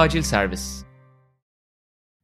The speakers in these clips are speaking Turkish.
acil servis.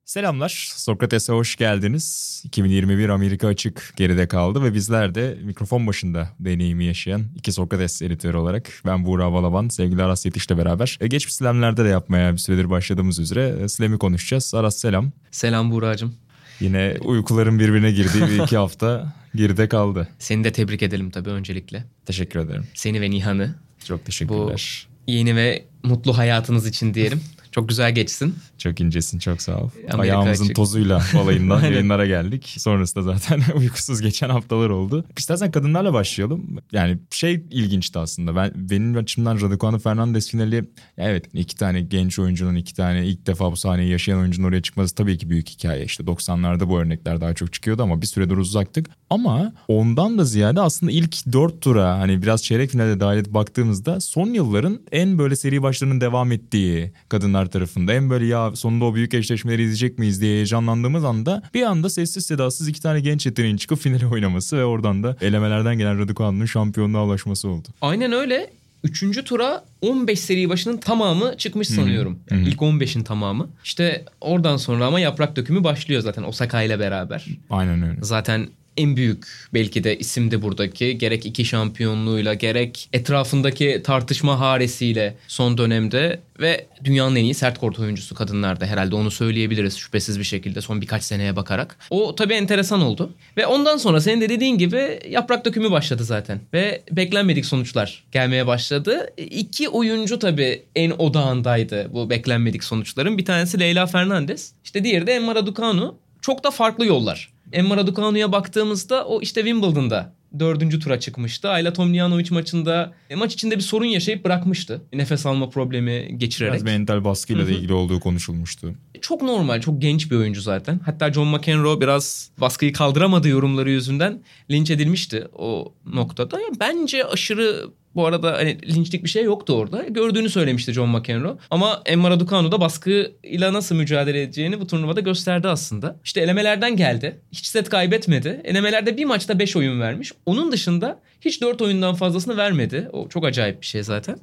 Selamlar, Sokrates'e hoş geldiniz. 2021 Amerika açık geride kaldı ve bizler de mikrofon başında deneyimi yaşayan iki Sokrates editörü olarak ben Buğra Balaban, sevgili Aras Yetiş'le beraber e, geçmiş slamlerde de yapmaya bir süredir başladığımız üzere e, slam'i konuşacağız. Aras selam. Selam Buğra'cığım. Yine uykuların birbirine girdiği bir iki hafta geride kaldı. Seni de tebrik edelim tabii öncelikle. Teşekkür ederim. Seni ve Nihan'ı. Çok teşekkürler. Bu yeni ve mutlu hayatınız için diyelim. Çok güzel geçsin. Çok incesin çok sağ ol. Amerika Ayağımızın açık. tozuyla balayından Aynen. yayınlara geldik. Sonrasında zaten uykusuz geçen haftalar oldu. İstersen kadınlarla başlayalım. Yani şey ilginçti aslında. Ben benim açımdan Raducanu Fernandez finali evet iki tane genç oyuncunun iki tane ilk defa bu sahneyi yaşayan oyuncunun oraya çıkması tabii ki büyük hikaye. İşte 90'larda bu örnekler daha çok çıkıyordu ama bir süredir uzaktık. Ama ondan da ziyade aslında ilk dört tura hani biraz çeyrek finale dahil baktığımızda son yılların en böyle seri başlarının devam ettiği kadınlar tarafında en böyle ya sonunda o büyük eşleşmeleri izleyecek miyiz diye heyecanlandığımız anda bir anda sessiz sedasız iki tane genç yeteneğin çıkıp finale oynaması ve oradan da elemelerden gelen Raducanu'nun şampiyonluğa ulaşması oldu. Aynen öyle. Üçüncü tura 15 seri başının tamamı çıkmış sanıyorum. Yani İlk 15'in tamamı. İşte oradan sonra ama yaprak dökümü başlıyor zaten Osaka ile beraber. Aynen öyle. Zaten en büyük belki de isim de buradaki. Gerek iki şampiyonluğuyla gerek etrafındaki tartışma haresiyle son dönemde ve dünyanın en iyi sert kort oyuncusu kadınlarda herhalde onu söyleyebiliriz şüphesiz bir şekilde son birkaç seneye bakarak. O tabii enteresan oldu. Ve ondan sonra senin de dediğin gibi yaprak dökümü başladı zaten. Ve beklenmedik sonuçlar gelmeye başladı. İki oyuncu tabii en odağındaydı bu beklenmedik sonuçların. Bir tanesi Leyla Fernandez. İşte diğeri de Emma Raducanu. Çok da farklı yollar. Emma Raducanu'ya baktığımızda o işte Wimbledon'da dördüncü tura çıkmıştı. Ayla Tomljanovic maçında e, maç içinde bir sorun yaşayıp bırakmıştı. Nefes alma problemi geçirerek. Biraz mental baskıyla da ilgili olduğu konuşulmuştu. Çok normal, çok genç bir oyuncu zaten. Hatta John McEnroe biraz baskıyı kaldıramadığı yorumları yüzünden linç edilmişti o noktada. Ya bence aşırı bu arada hani linçlik bir şey yoktu orada. Gördüğünü söylemişti John McEnroe. Ama Emma Raducanu da baskıyla nasıl mücadele edeceğini bu turnuvada gösterdi aslında. İşte elemelerden geldi. Hiç set kaybetmedi. Elemelerde bir maçta 5 oyun vermiş. Onun dışında hiç 4 oyundan fazlasını vermedi. O çok acayip bir şey zaten.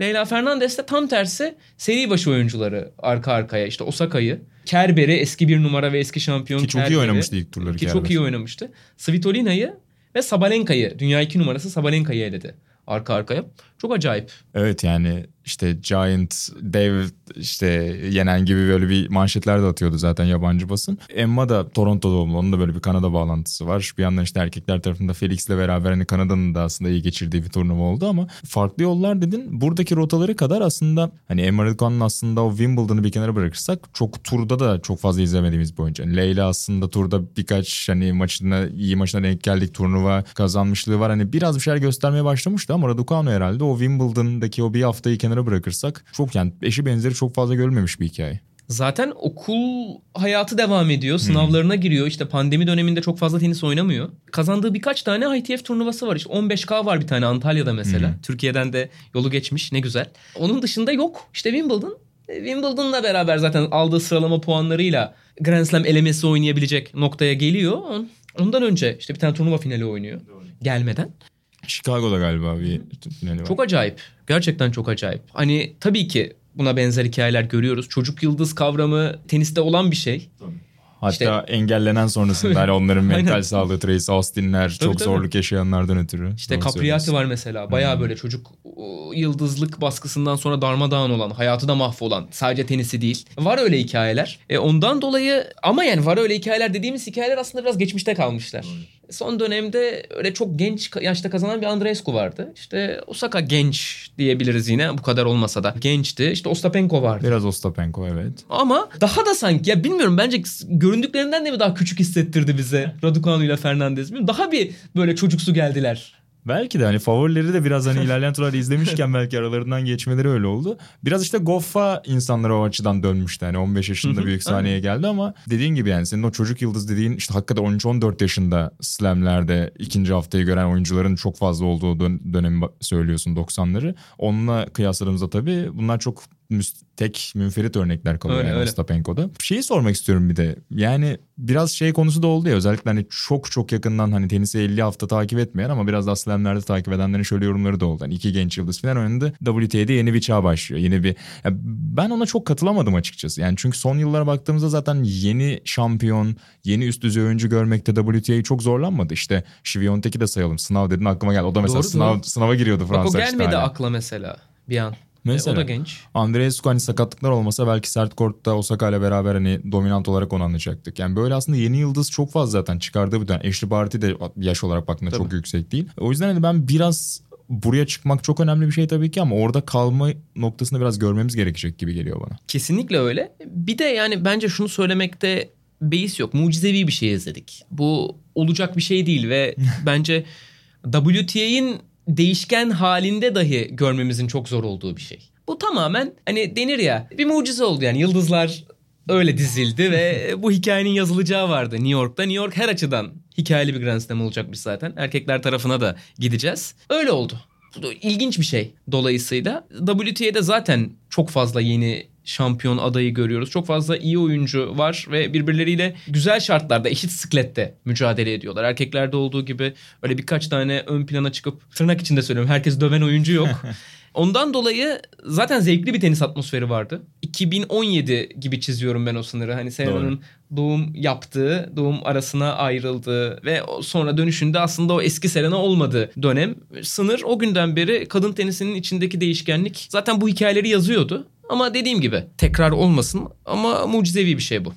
Leyla Fernandez de tam tersi seri başı oyuncuları arka arkaya. İşte Osaka'yı, Kerber'i eski bir numara ve eski şampiyon Ki çok iyi Kerber'i, oynamıştı ilk turları Ki Kerber. çok iyi oynamıştı. Svitolina'yı ve Sabalenka'yı, dünya 2 numarası Sabalenka'yı eledi arka arkaya. Çok acayip. Evet yani işte Giant, dev işte yenen gibi böyle bir manşetler de atıyordu zaten yabancı basın. Emma da Toronto doğumlu. Onun da böyle bir Kanada bağlantısı var. Bir yandan işte erkekler tarafında Felix'le beraber hani Kanada'nın da aslında iyi geçirdiği bir turnuva oldu ama farklı yollar dedin. Buradaki rotaları kadar aslında hani Emma Raducanu'nun aslında o Wimbledon'ı bir kenara bırakırsak çok turda da çok fazla izlemediğimiz bir oyuncu. Yani Leyla aslında turda birkaç hani maçına iyi maçına denk geldik turnuva kazanmışlığı var. Hani biraz bir şeyler göstermeye başlamıştı ama Raducanu herhalde o Wimbledon'daki o bir haftayı kenara bırakırsak çok yani eşi benzeri çok fazla görülmemiş bir hikaye. Zaten okul hayatı devam ediyor. Sınavlarına giriyor. İşte pandemi döneminde çok fazla tenis oynamıyor. Kazandığı birkaç tane ITF turnuvası var. İşte 15K var bir tane Antalya'da mesela. Türkiye'den de yolu geçmiş. Ne güzel. Onun dışında yok. İşte Wimbledon. E, Wimbledon'la beraber zaten aldığı sıralama puanlarıyla Grand Slam elemesi oynayabilecek noktaya geliyor. On- Ondan önce işte bir tane turnuva finali oynuyor. Gelmeden. Chicago'da galiba bir finali var. Çok acayip. Gerçekten çok acayip. Hani tabii ki buna benzer hikayeler görüyoruz. Çocuk yıldız kavramı teniste olan bir şey. Hatta İşte- engellenen sonrasında hani onların mental sağlığı Tracy Austin'ler çok tabii. zorluk yaşayanlardan ötürü. İşte Capriati var mesela. Bayağı böyle çocuk yıldızlık baskısından sonra darmadağın olan, hayatı da mahvolan. Sadece tenisi değil. Var öyle hikayeler. E, ondan dolayı ama yani var öyle hikayeler dediğimiz hikayeler aslında biraz geçmişte kalmışlar. Son dönemde öyle çok genç yaşta kazanan bir Andreescu vardı. İşte Osaka genç diyebiliriz yine bu kadar olmasa da. Gençti. İşte Ostapenko vardı. Biraz Ostapenko evet. Ama daha da sanki ya bilmiyorum bence göründüklerinden de mi daha küçük hissettirdi bize Raducanu ile Fernandez. Daha bir böyle çocuksu geldiler. Belki de hani favorileri de biraz hani ilerleyen turlarda izlemişken belki aralarından geçmeleri öyle oldu. Biraz işte Goffa insanlara o açıdan dönmüştü. Hani 15 yaşında büyük sahneye geldi ama dediğin gibi yani senin o çocuk yıldız dediğin işte hakikaten 13-14 yaşında slamlerde ikinci haftayı gören oyuncuların çok fazla olduğu dön- dönemi söylüyorsun 90'ları. Onunla kıyasladığımızda tabii bunlar çok tek münferit örnekler kalıyor Öyle, yani öyle. Ostapenko'da. Şeyi sormak istiyorum bir de. Yani biraz şey konusu da oldu ya özellikle hani çok çok yakından hani tenisi 50 hafta takip etmeyen ama biraz da slamlerde takip edenlerin şöyle yorumları da oldu. Hani iki genç yıldız falan önünde WTA'de yeni bir çağ başlıyor. Yeni bir ya ben ona çok katılamadım açıkçası. Yani çünkü son yıllara baktığımızda zaten yeni şampiyon, yeni üst düzey oyuncu görmekte WTA'yı çok zorlanmadı. İşte Şiviyontek'i de sayalım. Sınav dedin aklıma geldi. O da mesela Doğru, sınav doğru. sınava giriyordu Bak o Fransa gelmedi hala. akla mesela bir an. Mesela. E, o da genç. Andreescu hani sakatlıklar olmasa belki sert kortta Osaka ile beraber hani dominant olarak onu anlayacaktık. Yani böyle aslında yeni yıldız çok fazla zaten çıkardığı bir dönem. Ashley Barty de yaş olarak baktığında Tabii. çok yüksek değil. O yüzden hani ben biraz buraya çıkmak çok önemli bir şey tabii ki ama orada kalma noktasını biraz görmemiz gerekecek gibi geliyor bana. Kesinlikle öyle. Bir de yani bence şunu söylemekte beis yok. Mucizevi bir şey izledik. Bu olacak bir şey değil ve bence WTA'nin değişken halinde dahi görmemizin çok zor olduğu bir şey. Bu tamamen hani denir ya bir mucize oldu yani yıldızlar öyle dizildi ve bu hikayenin yazılacağı vardı New York'ta. New York her açıdan hikayeli bir Grand Slam olacakmış zaten. Erkekler tarafına da gideceğiz. Öyle oldu. Bu ilginç bir şey dolayısıyla. WTA'de zaten çok fazla yeni şampiyon adayı görüyoruz. Çok fazla iyi oyuncu var ve birbirleriyle güzel şartlarda eşit siklette mücadele ediyorlar. Erkeklerde olduğu gibi öyle birkaç tane ön plana çıkıp tırnak içinde söylüyorum herkes döven oyuncu yok. Ondan dolayı zaten zevkli bir tenis atmosferi vardı. 2017 gibi çiziyorum ben o sınırı. Hani Serena'nın doğum yaptığı, doğum arasına ayrıldığı ve sonra dönüşünde aslında o eski Serena olmadığı dönem. Sınır o günden beri kadın tenisinin içindeki değişkenlik zaten bu hikayeleri yazıyordu. Ama dediğim gibi tekrar olmasın ama mucizevi bir şey bu.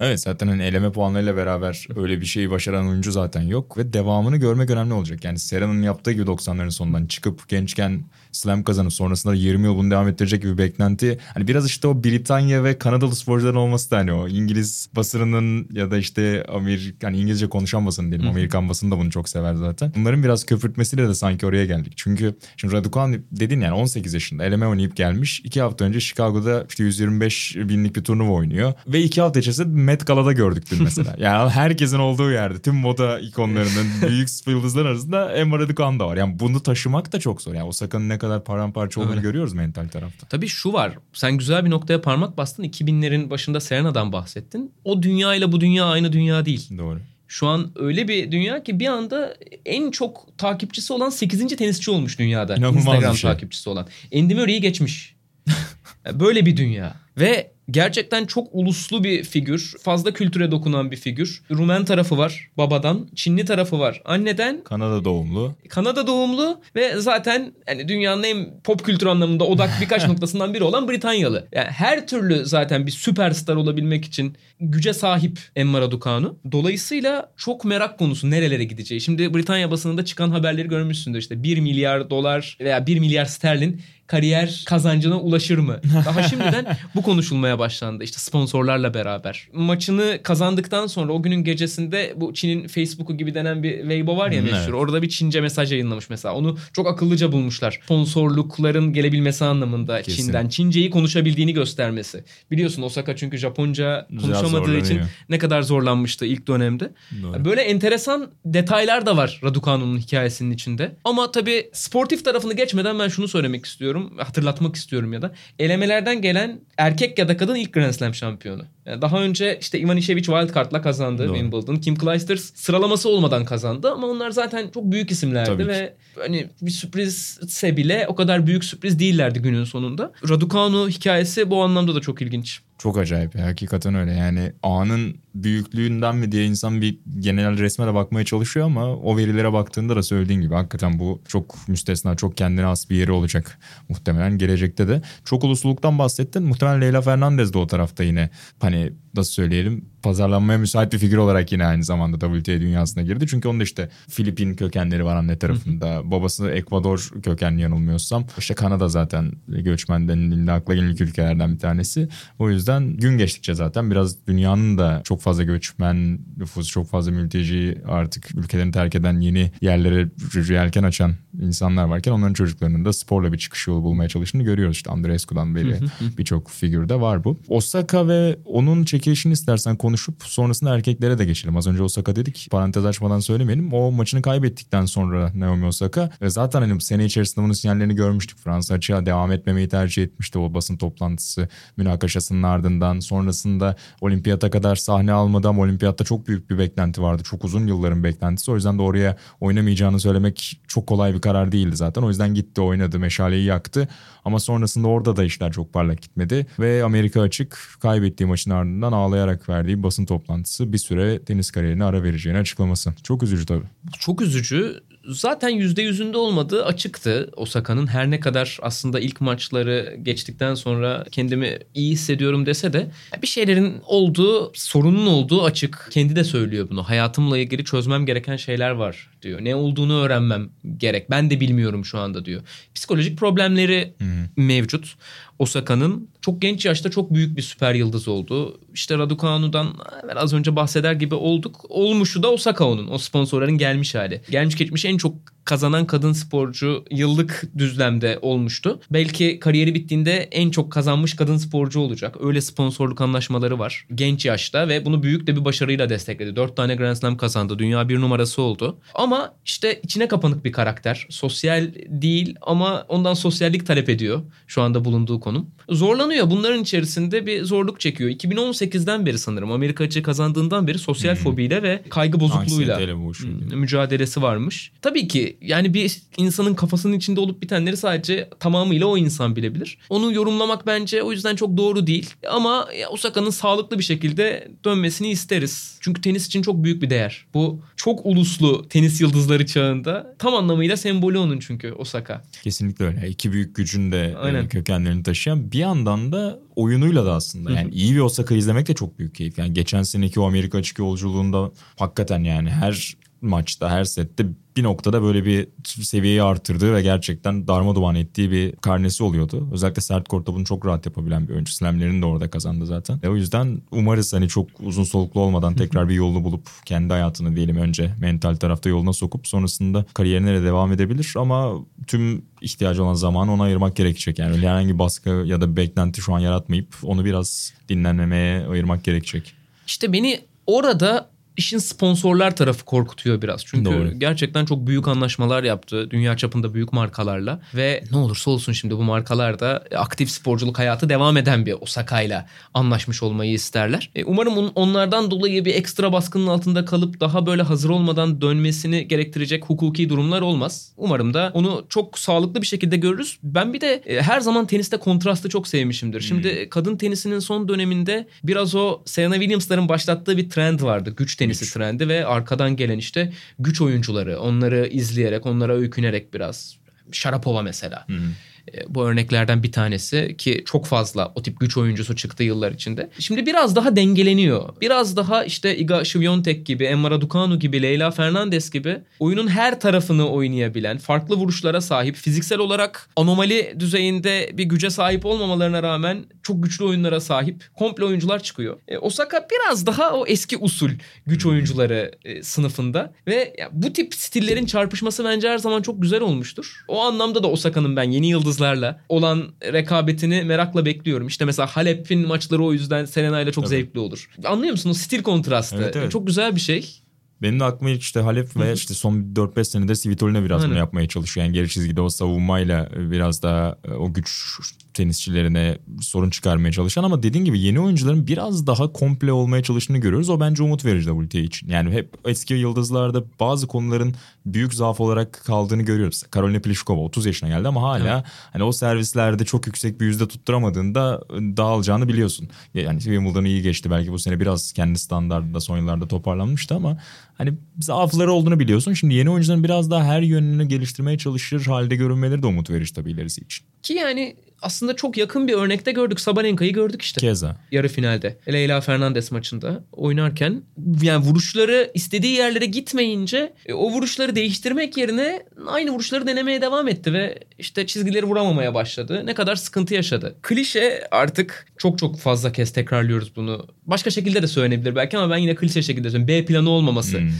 Evet zaten hani eleme puanlarıyla beraber öyle bir şeyi başaran oyuncu zaten yok ve devamını görmek önemli olacak. Yani Serena'nın yaptığı gibi 90'ların sonundan çıkıp gençken slam kazanıp sonrasında 20 yıl bunu devam ettirecek gibi beklenti. Hani biraz işte o Britanya ve Kanadalı sporcuların olması da hani o İngiliz basınının ya da işte Amerik hani İngilizce konuşan basın diyelim. Amerikan basını da bunu çok sever zaten. Bunların biraz köpürtmesiyle de sanki oraya geldik. Çünkü şimdi Raducan dedin yani 18 yaşında eleme oynayıp gelmiş. 2 hafta önce Chicago'da işte 125 binlik bir turnuva oynuyor. Ve 2 hafta içerisinde Met Gala'da gördük dün mesela. yani herkesin olduğu yerde tüm moda ikonlarının büyük yıldızlar arasında Emma Raducan da var. Yani bunu taşımak da çok zor. Yani Osaka'nın ne kadar paramparça olduğunu Öyle. görüyoruz mental tarafta. Tabii şu var. Sen güzel bir noktaya parmak bastın. 2000'lerin başında Serena'dan bahsettin. O dünya ile bu dünya aynı dünya değil. Doğru. Şu an öyle bir dünya ki bir anda en çok takipçisi olan 8. tenisçi olmuş dünyada. İnanılmaz Instagram şey. takipçisi olan. Andy Murray'i geçmiş. Böyle bir dünya. Ve gerçekten çok uluslu bir figür. Fazla kültüre dokunan bir figür. Rumen tarafı var babadan. Çinli tarafı var anneden. Kanada doğumlu. Kanada doğumlu ve zaten hani dünyanın en pop kültür anlamında odak birkaç noktasından biri olan Britanyalı. Yani her türlü zaten bir süperstar olabilmek için güce sahip Emma Raducanu. Dolayısıyla çok merak konusu nerelere gideceği. Şimdi Britanya basınında çıkan haberleri görmüşsündür işte 1 milyar dolar veya 1 milyar sterlin kariyer kazancına ulaşır mı? Daha şimdiden bu konuşulmaya başlandı işte sponsorlarla beraber. Maçını kazandıktan sonra o günün gecesinde bu Çin'in Facebook'u gibi denen bir Weibo var ya meşhur. evet. Orada bir Çince mesaj yayınlamış mesela. Onu çok akıllıca bulmuşlar. Sponsorlukların gelebilmesi anlamında Kesin. Çin'den. Çinceyi konuşabildiğini göstermesi. Biliyorsun Osaka çünkü Japonca konuşamadığı için ne kadar zorlanmıştı ilk dönemde. Doğru. Böyle enteresan detaylar da var Raducanu'nun hikayesinin içinde. Ama tabii sportif tarafını geçmeden ben şunu söylemek istiyorum. Hatırlatmak istiyorum ya da. Elemelerden gelen erkek ya da kadın ilk Grand Slam şampiyonu. Yani daha önce işte Ivanisevic wildcard'la kazandı Doğru. Wimbledon. Kim Clijsters sıralaması olmadan kazandı ama onlar zaten çok büyük isimlerdi Tabii ki. ve hani bir sürprizse bile o kadar büyük sürpriz değillerdi günün sonunda. Raducanu hikayesi bu anlamda da çok ilginç. Çok acayip ya hakikaten öyle yani anın büyüklüğünden mi diye insan bir genel resme de bakmaya çalışıyor ama o verilere baktığında da söylediğin gibi hakikaten bu çok müstesna çok kendine has bir yeri olacak muhtemelen gelecekte de. Çok ulusluluktan bahsettin muhtemelen Leyla Fernandez de o tarafta yine hani nasıl söyleyelim pazarlanmaya müsait bir figür olarak yine aynı zamanda WTA dünyasına girdi. Çünkü onun da işte Filipin kökenleri var anne tarafında. Babası Ekvador kökenli yanılmıyorsam. İşte Kanada zaten göçmen denildiğinde akla gelen ilk ülkelerden bir tanesi. O yüzden gün geçtikçe zaten biraz dünyanın da çok fazla göçmen nüfusu, çok fazla mülteci artık ülkelerini terk eden yeni yerlere yelken açan insanlar varken onların çocuklarının da sporla bir çıkış yolu bulmaya çalıştığını görüyoruz. İşte Andreescu'dan beri birçok figürde var bu. Osaka ve onun çekildiği çekilişini istersen konuşup sonrasında erkeklere de geçelim. Az önce Osaka dedik. Parantez açmadan söylemeyelim. O maçını kaybettikten sonra Naomi Osaka ve zaten hani sene içerisinde bunun sinyallerini görmüştük. Fransa açığa devam etmemeyi tercih etmişti o basın toplantısı münakaşasının ardından. Sonrasında olimpiyata kadar sahne almadı ama olimpiyatta çok büyük bir beklenti vardı. Çok uzun yılların beklentisi. O yüzden de oraya oynamayacağını söylemek çok kolay bir karar değildi zaten. O yüzden gitti oynadı meşaleyi yaktı. Ama sonrasında orada da işler çok parlak gitmedi. Ve Amerika açık kaybettiği maçın ardından ağlayarak verdiği basın toplantısı bir süre tenis kariyerine ara vereceğini açıklaması. Çok üzücü tabii. Çok üzücü zaten %100'ünde olmadığı açıktı. Osaka'nın her ne kadar aslında ilk maçları geçtikten sonra kendimi iyi hissediyorum dese de bir şeylerin olduğu, sorunun olduğu açık. Kendi de söylüyor bunu. Hayatımla ilgili çözmem gereken şeyler var diyor. Ne olduğunu öğrenmem gerek. Ben de bilmiyorum şu anda diyor. Psikolojik problemleri hmm. mevcut. Osaka'nın çok genç yaşta çok büyük bir süper yıldız oldu. İşte Raducanu'dan az önce bahseder gibi olduk. Olmuşu da Osaka onun. O sponsorların gelmiş hali. Gelmiş geçmiş en çok kazanan kadın sporcu yıllık düzlemde olmuştu. Belki kariyeri bittiğinde en çok kazanmış kadın sporcu olacak. Öyle sponsorluk anlaşmaları var. Genç yaşta ve bunu büyük de bir başarıyla destekledi. Dört tane Grand Slam kazandı. Dünya bir numarası oldu. Ama işte içine kapanık bir karakter. Sosyal değil ama ondan sosyallik talep ediyor şu anda bulunduğu konum. Zorlanıyor. Bunların içerisinde bir zorluk çekiyor. 2018'den beri sanırım Amerika açığı kazandığından beri sosyal fobiyle ve kaygı bozukluğuyla hmm, mücadelesi varmış. Tabii ki yani bir insanın kafasının içinde olup bitenleri sadece tamamıyla o insan bilebilir. Onu yorumlamak bence o yüzden çok doğru değil. Ama Osaka'nın sağlıklı bir şekilde dönmesini isteriz. Çünkü tenis için çok büyük bir değer. Bu çok uluslu tenis yıldızları çağında tam anlamıyla sembolü onun çünkü Osaka. Kesinlikle öyle. İki büyük gücün de e, Aynen. kökenlerini taşıyan bir yandan da oyunuyla da aslında yani iyi bir Osaka izlemek de çok büyük keyif. Yani geçen seneki o Amerika açık yolculuğunda hakikaten yani her maçta her sette bir noktada böyle bir seviyeyi artırdığı ve gerçekten darma ettiği bir karnesi oluyordu. Özellikle sert kortta bunu çok rahat yapabilen bir oyuncu. Slamlerini de orada kazandı zaten. E o yüzden umarız hani çok uzun soluklu olmadan tekrar bir yolunu bulup kendi hayatını diyelim önce mental tarafta yoluna sokup sonrasında kariyerine de devam edebilir ama tüm ihtiyacı olan zamanı ona ayırmak gerekecek. Yani öyle herhangi bir baskı ya da beklenti şu an yaratmayıp onu biraz dinlenmemeye ayırmak gerekecek. İşte beni orada işin sponsorlar tarafı korkutuyor biraz. Çünkü Doğru. gerçekten çok büyük anlaşmalar yaptı dünya çapında büyük markalarla ve ne olursa olsun şimdi bu markalar da aktif sporculuk hayatı devam eden bir Osaka'yla anlaşmış olmayı isterler. E, umarım onlardan dolayı bir ekstra baskının altında kalıp daha böyle hazır olmadan dönmesini gerektirecek hukuki durumlar olmaz. Umarım da onu çok sağlıklı bir şekilde görürüz. Ben bir de e, her zaman teniste kontrastı çok sevmişimdir. Hmm. Şimdi kadın tenisinin son döneminde biraz o Serena Williams'ların başlattığı bir trend vardı. Güç tenisi trendi ve arkadan gelen işte güç oyuncuları onları izleyerek onlara öykünerek biraz Sharapova mesela. Hı hı. E, bu örneklerden bir tanesi ki çok fazla o tip güç oyuncusu çıktı yıllar içinde. Şimdi biraz daha dengeleniyor. Biraz daha işte Iga Świątek gibi, Emma Raducanu gibi, Leyla Fernandez gibi oyunun her tarafını oynayabilen, farklı vuruşlara sahip, fiziksel olarak anomali düzeyinde bir güce sahip olmamalarına rağmen çok güçlü oyunlara sahip komple oyuncular çıkıyor. E, Osaka biraz daha o eski usul güç oyuncuları e, sınıfında ve bu tip stillerin çarpışması bence her zaman çok güzel olmuştur. O anlamda da Osaka'nın ben yeni yıldız yıldızlarla olan rekabetini merakla bekliyorum. İşte mesela Halep'in maçları o yüzden Serena ile çok Tabii. zevkli olur. Anlıyor musun o stil kontrastı? Evet, evet. Çok güzel bir şey. Benim de aklıma ilk işte Halep ve işte son 4-5 senedir Svitolina biraz Aynen. bunu yapmaya çalışıyor. Yani geri çizgide o savunmayla biraz daha e, o güç tenisçilerine sorun çıkarmaya çalışan ama dediğin gibi yeni oyuncuların biraz daha komple olmaya çalıştığını görüyoruz. O bence umut verici WTA için. Yani hep eski yıldızlarda bazı konuların büyük zaaf olarak kaldığını görüyoruz. Karolina Pliskova 30 yaşına geldi ama hala evet. hani o servislerde çok yüksek bir yüzde tutturamadığında dağılacağını biliyorsun. Yani Wimbledon iyi geçti. Belki bu sene biraz kendi standartında son yıllarda toparlanmıştı ama hani zaafları olduğunu biliyorsun. Şimdi yeni oyuncuların biraz daha her yönünü geliştirmeye çalışır halde görünmeleri de umut verici tabii ilerisi için. Ki yani aslında çok yakın bir örnekte gördük. Sabalenka'yı gördük işte. Keza. Yarı finalde. Leyla Fernandez maçında oynarken yani vuruşları istediği yerlere gitmeyince e, o vuruşları değiştirmek yerine aynı vuruşları denemeye devam etti ve işte çizgileri vuramamaya başladı. Ne kadar sıkıntı yaşadı. Klişe artık çok çok fazla kez tekrarlıyoruz bunu. Başka şekilde de söylenebilir belki ama ben yine klişe şekilde söylüyorum. B planı olmaması. Hmm.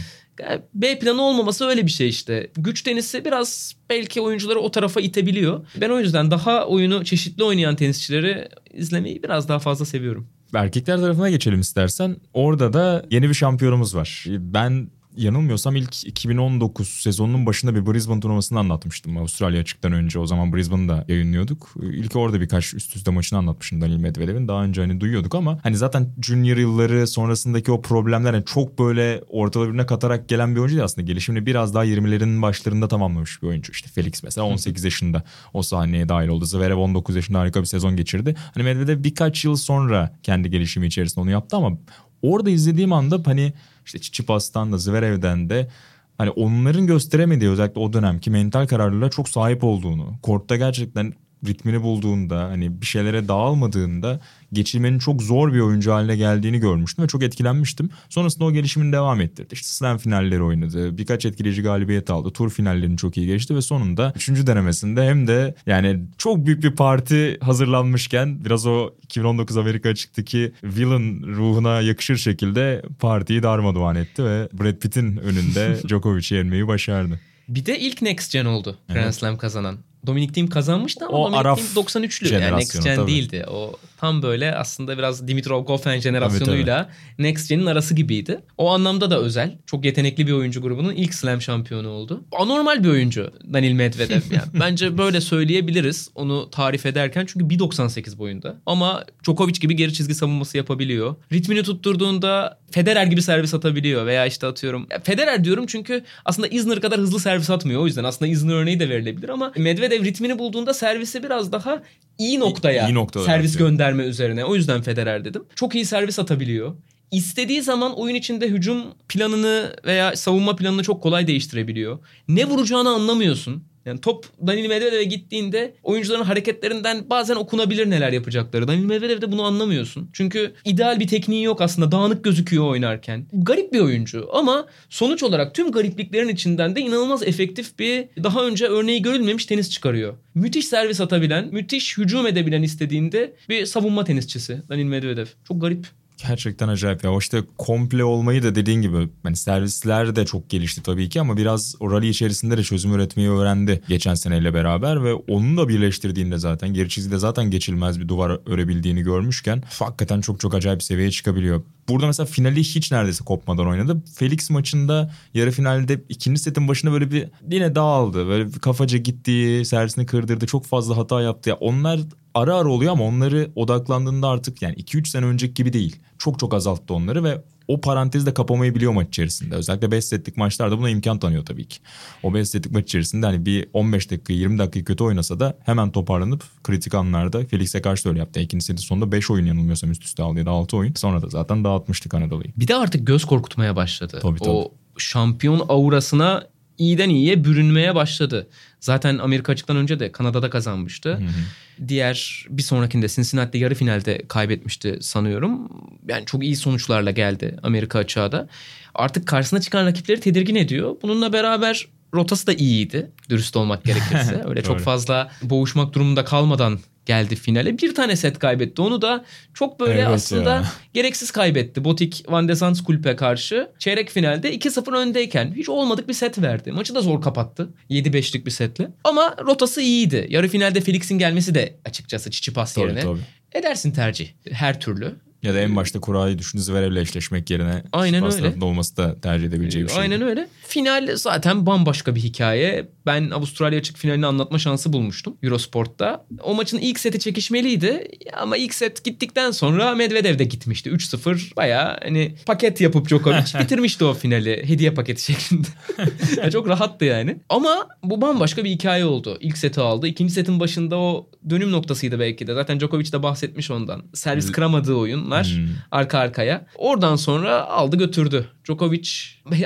B planı olmaması öyle bir şey işte. Güç tenisi biraz belki oyuncuları o tarafa itebiliyor. Ben o yüzden daha oyunu çeşitli oynayan tenisçileri izlemeyi biraz daha fazla seviyorum. Erkekler tarafına geçelim istersen. Orada da yeni bir şampiyonumuz var. Ben yanılmıyorsam ilk 2019 sezonunun başında bir Brisbane turnuvasını anlatmıştım. Avustralya açıktan önce o zaman Brisbane'da yayınlıyorduk. İlk orada birkaç üst üste maçını anlatmışım Daniil Medvedev'in. Daha önce hani duyuyorduk ama hani zaten junior yılları sonrasındaki o problemler yani çok böyle ortalarına katarak gelen bir oyuncu aslında. Gelişimini biraz daha 20'lerin başlarında tamamlamış bir oyuncu. İşte Felix mesela 18 yaşında o sahneye dahil oldu. Zverev 19 yaşında harika bir sezon geçirdi. Hani Medvedev birkaç yıl sonra kendi gelişimi içerisinde onu yaptı ama orada izlediğim anda hani işte Çiçipas'tan da Zverev'den de hani onların gösteremediği özellikle o dönemki mental kararlılığa çok sahip olduğunu, kortta gerçekten ritmini bulduğunda hani bir şeylere dağılmadığında geçirmenin çok zor bir oyuncu haline geldiğini görmüştüm ve çok etkilenmiştim. Sonrasında o gelişimini devam ettirdi. İşte slam finalleri oynadı. Birkaç etkileyici galibiyet aldı. Tur finallerini çok iyi geçti ve sonunda 3. denemesinde hem de yani çok büyük bir parti hazırlanmışken biraz o 2019 Amerika açıktaki villain ruhuna yakışır şekilde partiyi darmadağın etti ve Brad Pitt'in önünde Djokovic'i yenmeyi başardı. Bir de ilk Next Gen oldu Grand evet. Slam kazanan. Dominic Thiem kazanmıştı ama o Dominic Araf Thiem 93'lü yani Next Gen tabii. değildi. O tam böyle aslında biraz Dimitrov Goffin jenerasyonuyla tabii, tabii. Next Gen'in arası gibiydi. O anlamda da özel. Çok yetenekli bir oyuncu grubunun ilk slam şampiyonu oldu. Anormal bir oyuncu Danil Medvedev. Yani bence böyle söyleyebiliriz onu tarif ederken. Çünkü 1.98 boyunda. Ama Djokovic gibi geri çizgi savunması yapabiliyor. Ritmini tutturduğunda Federer gibi servis atabiliyor veya işte atıyorum. Federer diyorum çünkü aslında Isner kadar hızlı servis atmıyor. O yüzden aslında Isner örneği de verilebilir ama Medvedev ritmini bulduğunda servisi biraz daha iyi noktaya iyi, iyi servis atıyor. gönderme üzerine. O yüzden Federer dedim. Çok iyi servis atabiliyor. İstediği zaman oyun içinde hücum planını veya savunma planını çok kolay değiştirebiliyor. Ne vuracağını anlamıyorsun. Yani top Danil Medvedev'e gittiğinde oyuncuların hareketlerinden bazen okunabilir neler yapacakları. Danil Medvedev'de bunu anlamıyorsun. Çünkü ideal bir tekniği yok aslında. Dağınık gözüküyor oynarken. Garip bir oyuncu ama sonuç olarak tüm garipliklerin içinden de inanılmaz efektif bir daha önce örneği görülmemiş tenis çıkarıyor. Müthiş servis atabilen, müthiş hücum edebilen istediğinde bir savunma tenisçisi Danil Medvedev. Çok garip. Gerçekten acayip ya. İşte komple olmayı da dediğin gibi hani servisler de çok gelişti tabii ki ama biraz o rally içerisinde de çözüm üretmeyi öğrendi geçen seneyle beraber ve onu da birleştirdiğinde zaten geri çizgide zaten geçilmez bir duvar örebildiğini görmüşken hakikaten çok çok acayip seviyeye çıkabiliyor. Burada mesela finali hiç neredeyse kopmadan oynadı. Felix maçında yarı finalde ikinci setin başında böyle bir yine dağıldı. Böyle bir kafaca gitti, servisini kırdırdı, çok fazla hata yaptı. Ya onlar ara ara oluyor ama onları odaklandığında artık yani 2-3 sene önceki gibi değil. Çok çok azalttı onları ve o parantezi de kapamayı biliyor maç içerisinde. Özellikle 5 setlik maçlarda buna imkan tanıyor tabii ki. O 5 setlik maç içerisinde hani bir 15 dakika 20 dakika kötü oynasa da hemen toparlanıp kritik anlarda Felix'e karşı da öyle yaptı. İkinci setin sonunda 5 oyun yanılmıyorsam üst üste aldı ya da 6 oyun. Sonra da zaten dağıtmıştı Kanadalı'yı. Bir de artık göz korkutmaya başladı. Tabii tabii. O şampiyon aurasına iyiden iyiye bürünmeye başladı. Zaten Amerika açıktan önce de Kanada'da kazanmıştı. Hı hı. Diğer bir sonrakinde Cincinnati'de yarı finalde kaybetmişti sanıyorum. Yani çok iyi sonuçlarla geldi Amerika açığa da. Artık karşısına çıkan rakipleri tedirgin ediyor. Bununla beraber rotası da iyiydi dürüst olmak gerekirse. Öyle çok fazla boğuşmak durumunda kalmadan geldi finale. Bir tane set kaybetti. Onu da çok böyle evet aslında ya. gereksiz kaybetti. Botik Van de Sandskulp'e karşı çeyrek finalde 2-0 öndeyken hiç olmadık bir set verdi. Maçı da zor kapattı. 7-5'lik bir setle. Ama rotası iyiydi. Yarı finalde Felix'in gelmesi de açıkçası Çiçipas yerine. Tabii. Edersin tercih her türlü. Ya da en başta kurayı düşündüğü Zverev'le eşleşmek yerine Aynen öyle. olması da tercih edebileceği bir şey. Aynen öyle. Final zaten bambaşka bir hikaye. Ben Avustralya açık finalini anlatma şansı bulmuştum Eurosport'ta. O maçın ilk seti çekişmeliydi ama ilk set gittikten sonra Medvedev de gitmişti. 3-0 baya hani paket yapıp Djokovic bitirmişti o finali hediye paketi şeklinde. yani çok rahattı yani. Ama bu bambaşka bir hikaye oldu. İlk seti aldı. İkinci setin başında o dönüm noktasıydı belki de. Zaten Djokovic de bahsetmiş ondan. Servis kıramadığı oyunlar hmm. arka arkaya. Oradan sonra aldı götürdü. Djokovic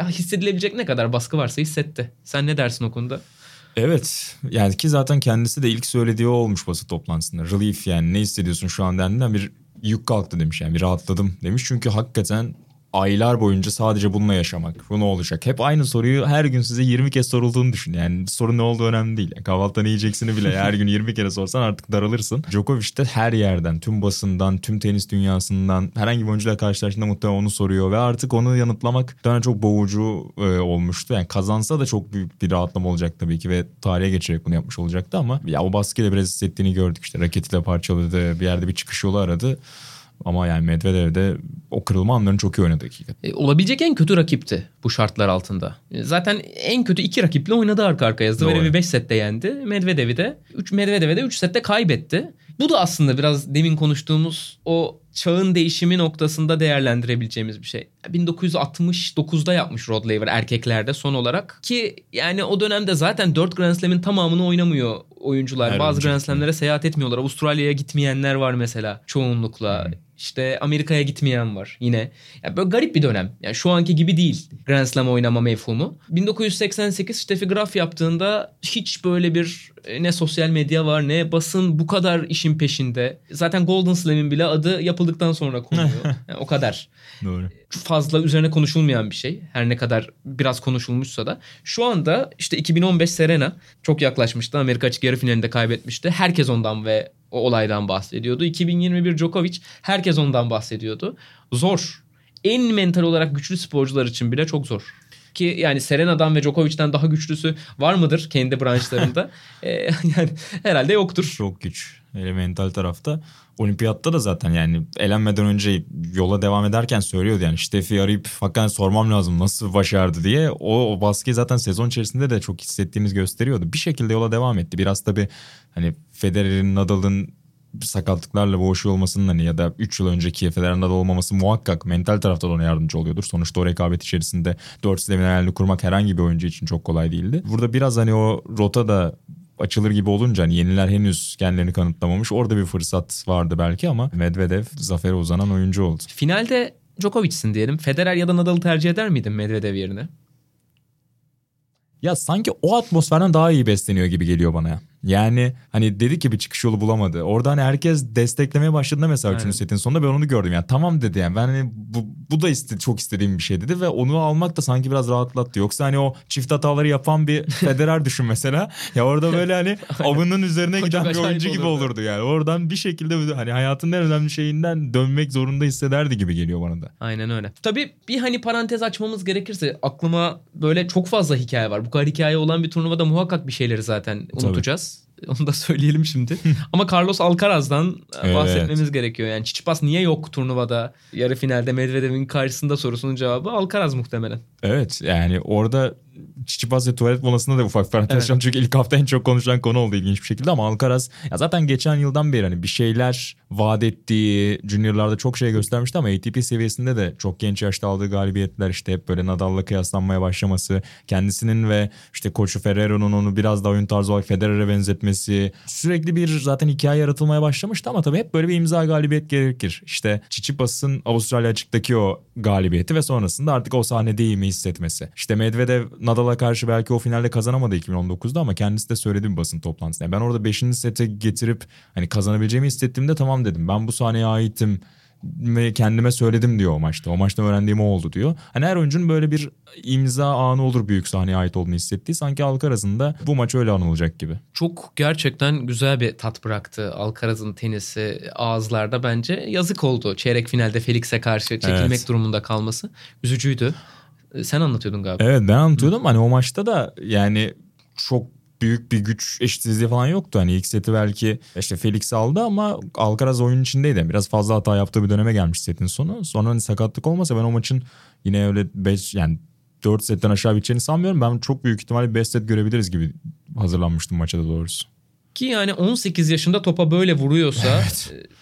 hissedilebilecek ne kadar baskı varsa hissetti. Sen ne dersin o konuda? Evet yani ki zaten kendisi de ilk söylediği o olmuş basın toplantısında. Relief yani ne hissediyorsun şu an dendiğinden bir yük kalktı demiş yani bir rahatladım demiş. Çünkü hakikaten aylar boyunca sadece bununla yaşamak. Bu ne olacak? Hep aynı soruyu her gün size 20 kez sorulduğunu düşün. Yani sorun ne olduğu önemli değil. Yani kahvaltıda ne yiyeceksini bile her gün 20 kere sorsan artık daralırsın. Djokovic de her yerden, tüm basından, tüm tenis dünyasından herhangi bir oyuncuyla karşılaştığında muhtemelen onu soruyor ve artık onu yanıtlamak tane çok boğucu e, olmuştu. Yani kazansa da çok büyük bir rahatlama olacak tabii ki ve tarihe geçerek bunu yapmış olacaktı ama ya o baskıyla biraz hissettiğini gördük işte. Raketi de parçaladı, bir yerde bir çıkış yolu aradı. Ama yani Medvedev de o kırılma anlarını çok iyi oynadı hakikaten. E, olabilecek en kötü rakipti bu şartlar altında. E, zaten en kötü iki rakiple oynadı arka arkaya. Zverev'i 5 sette yendi. Medvedev'i de 3 Medvedev'e de 3 sette kaybetti. Bu da aslında biraz demin konuştuğumuz o çağın değişimi noktasında değerlendirebileceğimiz bir şey. 1969'da yapmış Rod Laver erkeklerde son olarak ki yani o dönemde zaten 4 Grand Slam'in tamamını oynamıyor oyuncular. Her Bazı oyuncu Grand Slam'lere seyahat etmiyorlar. Avustralya'ya gitmeyenler var mesela çoğunlukla. Hmm. İşte Amerika'ya gitmeyen var yine. Ya böyle garip bir dönem. Yani şu anki gibi değil Grand Slam oynama mefhumu. 1988 Steffi Graf yaptığında hiç böyle bir ne sosyal medya var ne basın bu kadar işin peşinde. Zaten Golden Slam'in bile adı yapıldıktan sonra konuyor. Yani o kadar Doğru. fazla üzerine konuşulmayan bir şey. Her ne kadar biraz konuşulmuşsa da. Şu anda işte 2015 Serena çok yaklaşmıştı. Amerika açık yarı finalinde kaybetmişti. Herkes ondan ve o olaydan bahsediyordu. 2021 Djokovic herkes ondan bahsediyordu. Zor. En mental olarak güçlü sporcular için bile çok zor. Ki yani Serena'dan ve Djokovic'ten daha güçlüsü var mıdır kendi branşlarında? Ee, yani herhalde yoktur. Çok güç. Hele mental tarafta. Olimpiyatta da zaten yani elenmeden önce yola devam ederken söylüyordu yani Steffi arayıp hakikaten sormam lazım nasıl başardı diye. O, o baskıyı zaten sezon içerisinde de çok hissettiğimiz gösteriyordu. Bir şekilde yola devam etti. Biraz tabii hani Federer'in, Nadal'ın sakatlıklarla boğuşuyor olmasının hani ya da 3 yıl önceki Federer'in Nadal olmaması muhakkak mental tarafta da ona yardımcı oluyordur. Sonuçta o rekabet içerisinde 4 sistemin hayalini kurmak herhangi bir oyuncu için çok kolay değildi. Burada biraz hani o rota da açılır gibi olunca hani yeniler henüz kendilerini kanıtlamamış. Orada bir fırsat vardı belki ama Medvedev zafere uzanan oyuncu oldu. Finalde Djokovic'sin diyelim. Federer ya da Nadal'ı tercih eder miydin Medvedev yerine? Ya sanki o atmosferden daha iyi besleniyor gibi geliyor bana ya. Yani hani dedi ki bir çıkış yolu bulamadı. Orada hani herkes desteklemeye başladığında mesela Aynen. 3. setin sonunda ben onu gördüm. Yani tamam dedi yani ben hani bu, bu da iste, çok istediğim bir şey dedi ve onu almak da sanki biraz rahatlattı. Yoksa hani o çift hataları yapan bir Federer düşün mesela. Ya orada böyle hani avının üzerine giden bir oyuncu gibi olurdu. olurdu yani. Oradan bir şekilde hani hayatın en önemli şeyinden dönmek zorunda hissederdi gibi geliyor bana da. Aynen öyle. Tabii bir hani parantez açmamız gerekirse aklıma böyle çok fazla hikaye var. Bu kadar hikaye olan bir turnuvada muhakkak bir şeyleri zaten unutacağız. Onu da söyleyelim şimdi. Ama Carlos Alcaraz'dan Evet. bahsetmemiz gerekiyor. Yani Çiçipas niye yok turnuvada? Yarı finalde Medvedev'in karşısında sorusunun cevabı Alcaraz muhtemelen. Evet yani orada Çiçipas ve tuvalet molasında da ufak parantez Evet. Çünkü ilk hafta en çok konuşulan konu oldu ilginç bir şekilde ama Alcaraz ya zaten geçen yıldan beri hani bir şeyler vaat ettiği juniorlarda çok şey göstermişti ama ATP seviyesinde de çok genç yaşta aldığı galibiyetler işte hep böyle Nadal'la kıyaslanmaya başlaması kendisinin ve işte koçu Ferrero'nun onu biraz daha oyun tarzı olarak Federer'e benzetmesi sürekli bir zaten hikaye yaratılmaya başlamıştı ama tabii hep böyle bir imza galibiyet gerekir. İşte Çiçipas'ın Avustralya açıktaki o galibiyeti ve sonrasında artık o sahnede mi hissetmesi. İşte Medvedev Nadal'a karşı belki o finalde kazanamadı 2019'da ama kendisi de söyledi bir basın toplantısında. Yani ben orada 5. sete getirip hani kazanabileceğimi hissettiğimde tamam dedim. Ben bu sahneye aitim ve kendime söyledim diyor o maçta. O maçta öğrendiğim o oldu diyor. Hani her oyuncunun böyle bir imza anı olur büyük sahneye ait olduğunu hissettiği. Sanki Alcaraz'ın da bu maç öyle anılacak gibi. Çok gerçekten güzel bir tat bıraktı Alcaraz'ın tenisi ağızlarda bence. Yazık oldu çeyrek finalde Felix'e karşı çekilmek Evet. durumunda kalması. Üzücüydü. Ee, Sen anlatıyordun galiba. Evet ben anlatıyordum. Hani o maçta da yani çok büyük bir güç eşitsizliği falan yoktu. Hani ilk seti belki işte Felix aldı ama Alcaraz oyunun içindeydi. Biraz fazla hata yaptığı bir döneme gelmiş setin sonu. Sonra hani sakatlık olmasa ben o maçın yine öyle 5 yani 4 setten aşağı biteceğini sanmıyorum. Ben çok büyük ihtimalle 5 set görebiliriz gibi hazırlanmıştım maça da doğrusu. Ki yani 18 yaşında topa böyle vuruyorsa e,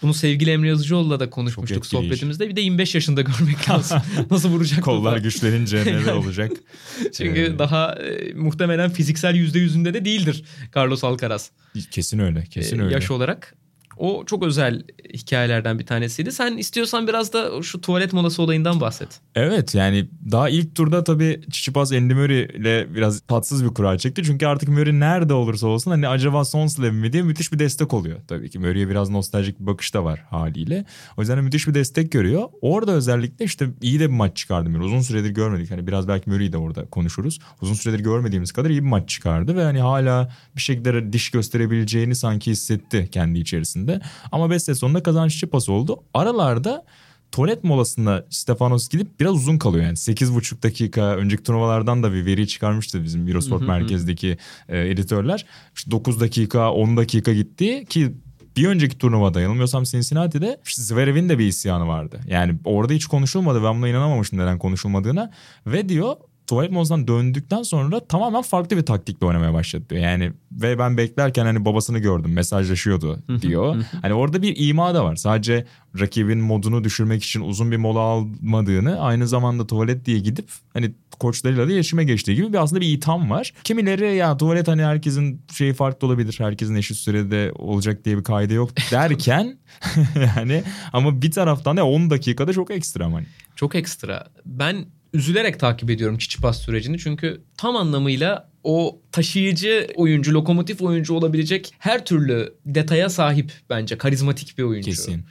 bunu sevgili Emre Yazıcıoğlu'la da konuşmuştuk sohbetimizde. Bir de 25 yaşında görmek lazım. Nasıl vuracak Kollar topa? güçlenince neler olacak? Çünkü Ee, daha e, muhtemelen fiziksel %100'ünde de değildir Carlos Alcaraz. Kesin öyle kesin e, öyle. yaş olarak. O çok özel hikayelerden bir tanesiydi. Sen istiyorsan biraz da şu tuvalet molası olayından bahset. Evet yani daha ilk turda tabii Çiçipaz Andy Murray ile biraz tatsız bir kura çekti. Çünkü artık Murray nerede olursa olsun hani acaba son slam mi diye müthiş bir destek oluyor. Tabii ki Murray'e biraz nostaljik bir bakış da var haliyle. O yüzden de müthiş bir destek görüyor. Orada özellikle işte iyi de bir maç çıkardı Murray. Uzun süredir görmedik. Hani biraz belki Murray'i de orada konuşuruz. Uzun süredir görmediğimiz kadar iyi bir maç çıkardı. Ve hani hala bir şekilde diş gösterebileceğini sanki hissetti kendi içerisinde. Ama 5 set sonunda kazanç Çiçipas oldu. Aralarda tuvalet molasında Stefanos gidip biraz uzun kalıyor yani 8,5 dakika önceki turnuvalardan da bir veri çıkarmıştı bizim Eurosport merkezdeki e, editörler. İşte 9 dakika 10 dakika gitti ki bir önceki turnuvada yanılmıyorsam Cincinnati'de Zverev'in de bir isyanı vardı. Yani orada hiç konuşulmadı. Ben buna inanamamıştım neden konuşulmadığına. Ve diyor molasından döndükten sonra tamamen farklı bir taktikle oynamaya başladı diyor. Yani ve ben beklerken hani babasını gördüm mesajlaşıyordu diyor. hani orada bir ima da var. Sadece rakibin modunu düşürmek için uzun bir mola almadığını aynı zamanda tuvalet diye gidip hani koçlarıyla da iletişime geçtiği gibi bir aslında bir itham var. Kimileri ya tuvalet hani herkesin şeyi farklı olabilir. Herkesin eşit sürede olacak diye bir kaide yok derken yani ama bir taraftan da 10 dakikada çok ekstra hani. Çok ekstra. Ben üzülerek takip ediyorum Çiçipas sürecini. Çünkü tam anlamıyla o taşıyıcı oyuncu, lokomotif oyuncu olabilecek her türlü detaya sahip bence. Karizmatik bir oyuncu. Kesin.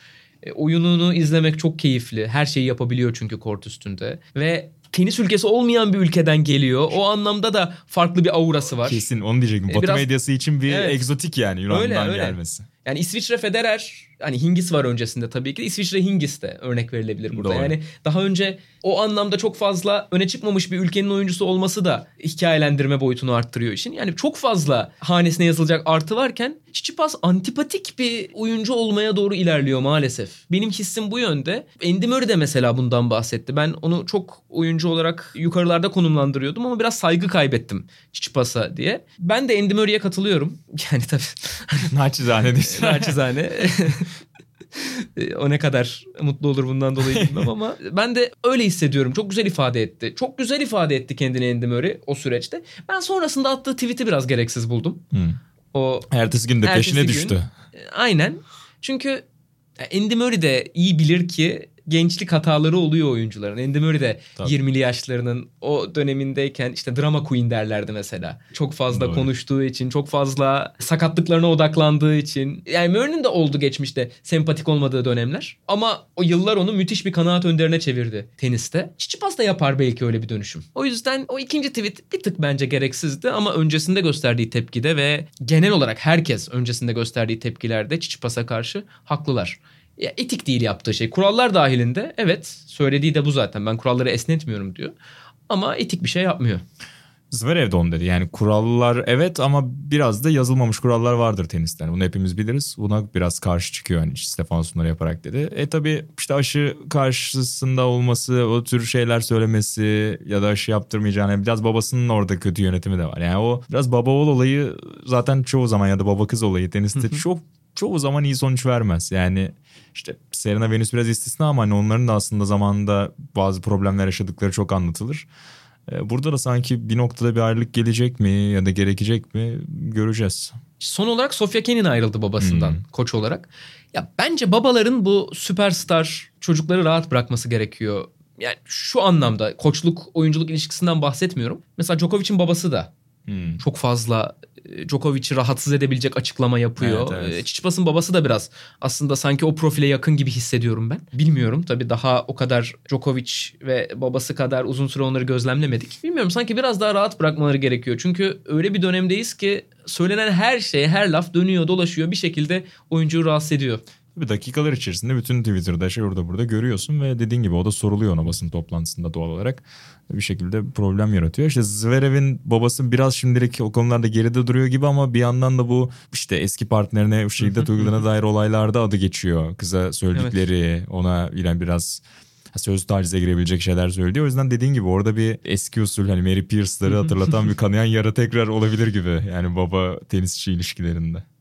E, oyununu izlemek çok keyifli. Her şeyi yapabiliyor çünkü kort üstünde. Ve tenis ülkesi olmayan bir ülkeden geliyor. O anlamda da farklı bir aurası var. Kesin onu diyecektim. E, Batı biraz- medyası için bir Evet. egzotik yani Yunan'dan Öyle, öyle. gelmesi. Yani İsviçre Federer hani Hingis var öncesinde tabii ki. de. İsviçre Hingis de örnek verilebilir burada. Doğru. Yani daha önce o anlamda çok fazla öne çıkmamış bir ülkenin oyuncusu olması da hikayelendirme boyutunu arttırıyor işin. Yani çok fazla hanesine yazılacak artı varken Çiçipas antipatik bir oyuncu olmaya doğru ilerliyor maalesef. Benim hissim bu yönde. Andy Murray de mesela bundan bahsetti. Ben onu çok oyuncu olarak yukarılarda konumlandırıyordum ama biraz saygı kaybettim Çiçipas'a diye. Ben de Andy Murray'e katılıyorum. Yani tabii Naçizane diyorsun. naçizane. E, o ne kadar mutlu olur bundan dolayı bilmem ama ben de öyle hissediyorum. Çok güzel ifade etti. Çok güzel ifade etti kendini Andy Murray o süreçte. Ben sonrasında attığı tweet'i biraz gereksiz buldum. Hı. O Ertesi gün de Ertesi peşine gün- düştü. e, aynen. Çünkü Andy Murray de iyi bilir ki gençlik hataları oluyor oyuncuların. Andy Murray de Tabii. 20'li yaşlarının o dönemindeyken işte drama queen derlerdi mesela. Çok fazla Doğru. konuştuğu için, çok fazla sakatlıklarına odaklandığı için. Yani Murray'nin de oldu geçmişte sempatik olmadığı dönemler. Ama o yıllar onu müthiş bir kanaat önderine çevirdi teniste. Tsitsipas da yapar belki öyle bir dönüşüm. O yüzden o ikinci tweet bir tık bence gereksizdi ama öncesinde gösterdiği tepkide ve genel olarak herkes öncesinde gösterdiği tepkilerde Tsitsipas'a karşı haklılar. Ya etik değil yaptığı şey. Kurallar dahilinde evet söylediği de bu zaten. Ben kuralları esnetmiyorum diyor. Ama etik bir şey yapmıyor. Zverev de onu dedi. Yani kurallar evet ama biraz da yazılmamış kurallar vardır teniste. Yani bunu hepimiz biliriz. Buna biraz karşı çıkıyor hani Stefan bunları yaparak dedi. E tabi işte aşı karşısında olması, o tür şeyler söylemesi ya da aşı yaptırmayacağını biraz babasının orada kötü yönetimi de var. Yani o biraz baba oğul olayı zaten çoğu zaman ya da baba kız olayı teniste çok çoğu zaman iyi sonuç vermez. Yani işte Serena Venus biraz istisna ama hani onların da aslında zamanında bazı problemler yaşadıkları çok anlatılır. Ee, Burada da sanki bir noktada bir ayrılık gelecek mi ya da gerekecek mi göreceğiz. Son olarak Sofia Kenin ayrıldı babasından Hmm. koç olarak. Ya bence babaların bu süperstar çocukları rahat bırakması gerekiyor. Yani şu anlamda koçluk oyunculuk ilişkisinden bahsetmiyorum. Mesela Djokovic'in babası da Hmm. çok fazla e, Djokovic'i rahatsız edebilecek açıklama yapıyor. Evet, evet. E, Tsitsipas'ın babası da biraz aslında sanki o profile yakın gibi hissediyorum ben. Bilmiyorum tabii daha o kadar Djokovic ve babası kadar uzun süre onları gözlemlemedik. Bilmiyorum sanki biraz daha rahat bırakmaları gerekiyor. Çünkü öyle bir dönemdeyiz ki söylenen her şey, her laf dönüyor, dolaşıyor bir şekilde oyuncuyu rahatsız ediyor. Bir dakikalar içerisinde bütün Twitter'da şey orada burada görüyorsun ve dediğin gibi o da soruluyor ona basın toplantısında doğal olarak. Bir şekilde problem yaratıyor. İşte Zverev'in babası biraz şimdilik o konularda geride duruyor gibi ama bir yandan da bu işte eski partnerine şiddet uyguladığına dair olaylarda adı geçiyor. Kıza söyledikleri ona yine biraz söz tacize girebilecek şeyler söyledi. O yüzden dediğin gibi orada bir eski usul hani Mary Pierce'ları hatırlatan bir kanayan yara tekrar olabilir gibi. Yani baba tenisçi ilişkilerinde.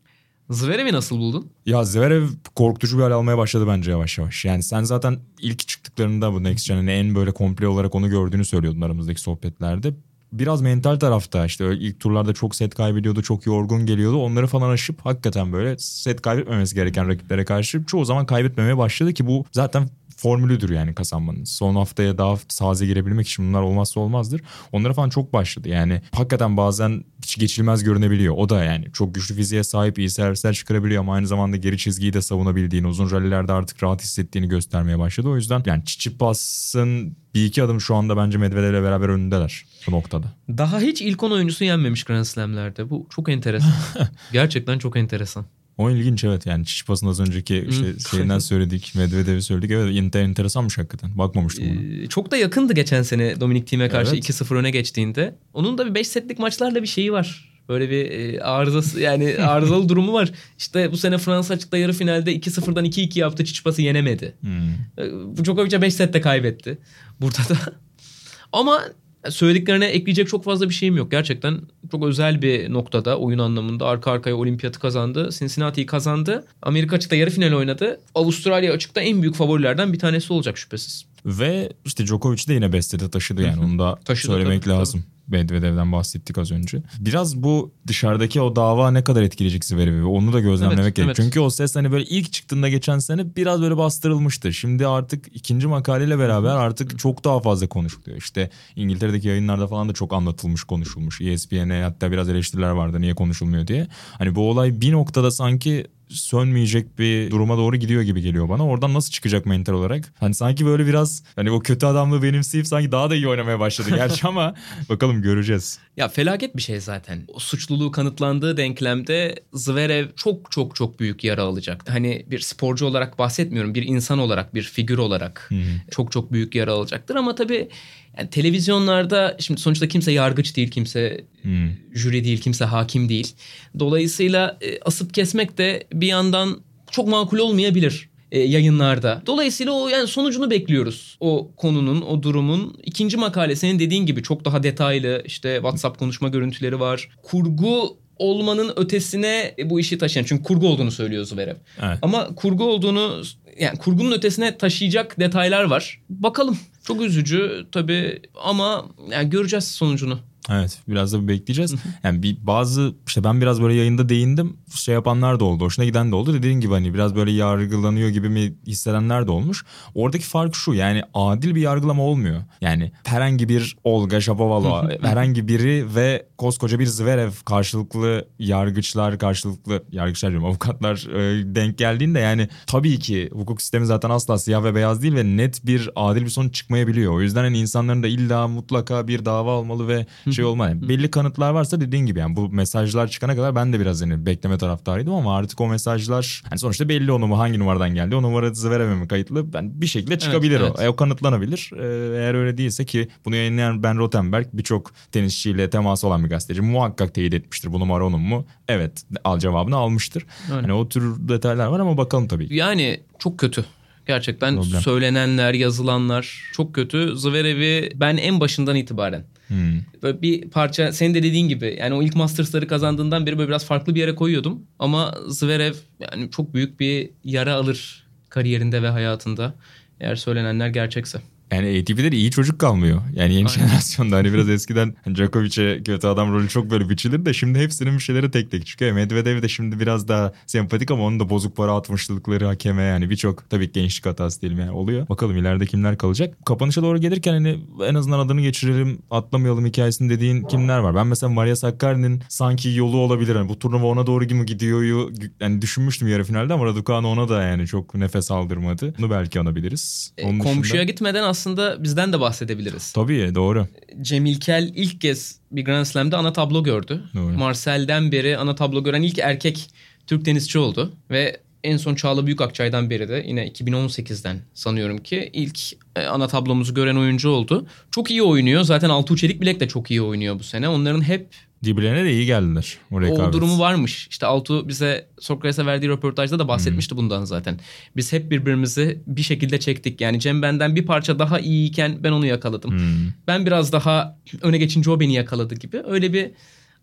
Zverev'i nasıl buldun? Ya Zverev korkutucu bir hal almaya başladı bence yavaş yavaş. Yani sen zaten ilk çıktıklarında bu Next Gen'in en böyle komple olarak onu gördüğünü söylüyordun aramızdaki sohbetlerde. Biraz mental tarafta işte ilk turlarda çok set kaybediyordu, çok yorgun geliyordu. Onları falan aşıp hakikaten böyle set kaybetmemesi gereken rakiplere karşı çoğu zaman kaybetmemeye başladı ki bu zaten formülüdür yani kazanmanın. Son haftaya daha saze girebilmek için bunlar olmazsa olmazdır. Onlara falan çok başladı. Yani hakikaten bazen hiç geçilmez görünebiliyor. O da yani çok güçlü fiziğe sahip iyi servisler çıkarabiliyor ama aynı zamanda geri çizgiyi de savunabildiğini, uzun rallilerde artık rahat hissettiğini göstermeye başladı. O yüzden yani Çiçipas'ın bir iki adım şu anda bence Medvedev'le beraber önündeler bu noktada. Daha hiç ilk 10 oyuncusu yenmemiş Grand Slam'lerde. Bu çok enteresan. Gerçekten çok enteresan. O ilginç evet yani Çiçipas'ın az önceki işte şeyinden söyledik, Medvedev'i söyledik. Evet enter, enteresanmış hakikaten. Bakmamıştım ona. Ee, çok da yakındı geçen sene Dominik Thiem'e karşı Evet. 2-0 öne geçtiğinde. Onun da bir 5 setlik maçlarla bir şeyi var. Böyle bir e, arızası yani arızalı durumu var. İşte bu sene Fransa açıkta yarı finalde 2-0'dan 2-2 yaptı. Çiçipas'ı yenemedi. Hmm. E, Djokovic'e 5 sette kaybetti. Burada da. Ama söylediklerine ekleyecek çok fazla bir şeyim yok. Gerçekten çok özel bir noktada oyun anlamında arka arkaya olimpiyatı kazandı. Cincinnati'yi kazandı. Amerika açıkta yarı final oynadı. Avustralya açıkta en büyük favorilerden bir tanesi olacak şüphesiz. Ve işte Djokovic de yine bestede taşıdı yani onu da Taşıdı, söylemek tabii, lazım. Medvedev'den bahsettik az önce. Biraz bu dışarıdaki o dava ne kadar etkileyecek Zverev'i onu da gözlemlemek Evet, gerek. evet. Çünkü o ses hani böyle ilk çıktığında geçen sene biraz böyle bastırılmıştı. Şimdi artık ikinci makaleyle beraber artık çok daha fazla konuşuluyor. İşte İngiltere'deki yayınlarda falan da çok anlatılmış, konuşulmuş. ESPN'e hatta biraz eleştiriler vardı niye konuşulmuyor diye. Hani bu olay bir noktada sanki sönmeyecek bir duruma doğru gidiyor gibi geliyor bana. Oradan nasıl çıkacak mental olarak? Hani sanki böyle biraz hani o kötü adamlığı benimseyip sanki daha da iyi oynamaya başladı gerçi ama bakalım göreceğiz. Ya felaket bir şey zaten. O suçluluğu kanıtlandığı denklemde Zverev çok çok çok büyük yara alacak. Hani bir sporcu olarak bahsetmiyorum. Bir insan olarak, bir figür olarak çok çok büyük yara alacaktır. Ama tabii yani televizyonlarda şimdi sonuçta kimse yargıç değil, kimse Hmm. jüri değil, kimse hakim değil. Dolayısıyla e, asıp kesmek de bir yandan çok makul olmayabilir e, yayınlarda. Dolayısıyla o yani sonucunu bekliyoruz. O konunun, o durumun. ikinci makale senin dediğin gibi çok daha detaylı işte WhatsApp konuşma görüntüleri var. Kurgu olmanın ötesine bu işi taşıyan. Çünkü kurgu olduğunu söylüyor Zverev. Evet. Ama kurgu olduğunu yani kurgunun ötesine taşıyacak detaylar var. Bakalım. Çok üzücü tabii ama yani göreceğiz sonucunu. Evet biraz da bekleyeceğiz. Yani bir bazı işte ben biraz böyle yayında değindim. Şey yapanlar da oldu. Hoşuna giden de oldu. Dediğin gibi hani biraz böyle yargılanıyor gibi mi hissedenler de olmuş. Oradaki fark şu yani adil bir yargılama olmuyor. Yani herhangi bir Olga Shapovalova herhangi biri ve koskoca bir Zverev karşılıklı yargıçlar karşılıklı yargıçlar diyorum avukatlar e, denk geldiğinde yani tabii ki hukuk sistemi zaten asla siyah ve beyaz değil ve net bir adil bir sonuç çıkmayabiliyor. O yüzden hani insanların da illa mutlaka bir dava olmalı ve şey olmalı. Yani belli kanıtlar varsa dediğin gibi yani bu mesajlar çıkana kadar ben de biraz hani bekleme taraftarıydım ama artık o mesajlar hani sonuçta belli o numara hangi numaradan geldi. O numara Zverev'e mi kayıtlı? Ben bir şekilde çıkabilir evet. o. E, o kanıtlanabilir. E, eğer öyle değilse ki bunu yayınlayan Ben Rothenberg birçok tenisçiyle teması olan bir gazeteci muhakkak teyit etmiştir. Bu numara onun mu? Evet. Al cevabını almıştır. Öyle. Hani o tür detaylar var ama bakalım tabii. Yani çok kötü. Gerçekten Problem. söylenenler, yazılanlar çok kötü. Zverev'i ben en başından itibaren Hmm. böyle bir parça senin de dediğin gibi yani o ilk Masters'ları kazandığından beri böyle biraz farklı bir yere koyuyordum. Ama Zverev yani çok büyük bir yara alır kariyerinde ve hayatında eğer söylenenler gerçekse. Yani ATP'de de iyi çocuk kalmıyor. Yani yeni Aynen. jenerasyonda hani biraz eskiden hani Djokovic'e kötü adam rolü çok böyle biçilir de şimdi hepsinin bir şeyleri tek tek çıkıyor. Medvedev de şimdi biraz daha sempatik ama onun da bozuk para atmışlıkları hakeme yani birçok tabii gençlik hatası diyelim yani oluyor. Bakalım ileride kimler kalacak. Kapanışa doğru gelirken hani en azından adını geçirelim atlamayalım hikayesini dediğin kimler var? Ben mesela Maria Sakkari'nin sanki yolu olabilir. Hani bu turnuva ona doğru mu gidiyor yani düşünmüştüm yarı finalde ama Raducanu ona da yani çok nefes aldırmadı. Bunu belki anabiliriz. E, Onun komşuya dışında- gitmeden aslında bizden de bahsedebiliriz. Tabii doğru. Cemil Kel ilk kez bir Grand Slam'de ana tablo gördü. Doğru. Marcel'den beri ana tablo gören ilk erkek Türk tenisçi oldu. Ve en son Çağla Büyükakçay'dan beri de yine 2018'den sanıyorum ki ilk e, ana tablomuzu gören oyuncu oldu. Çok iyi oynuyor. Zaten Altuğ Çelik Bilek de çok iyi oynuyor bu sene. Onların hep Birbirlerine de iyi geldiler. O, o durumu varmış. İşte Altuğ bize Sokrates'e verdiği röportajda da bahsetmişti bundan zaten. Biz hep birbirimizi bir şekilde çektik. Yani Cem benden bir parça daha iyiyken ben onu yakaladım. Hmm. Ben biraz daha öne geçince o beni yakaladı gibi. Öyle bir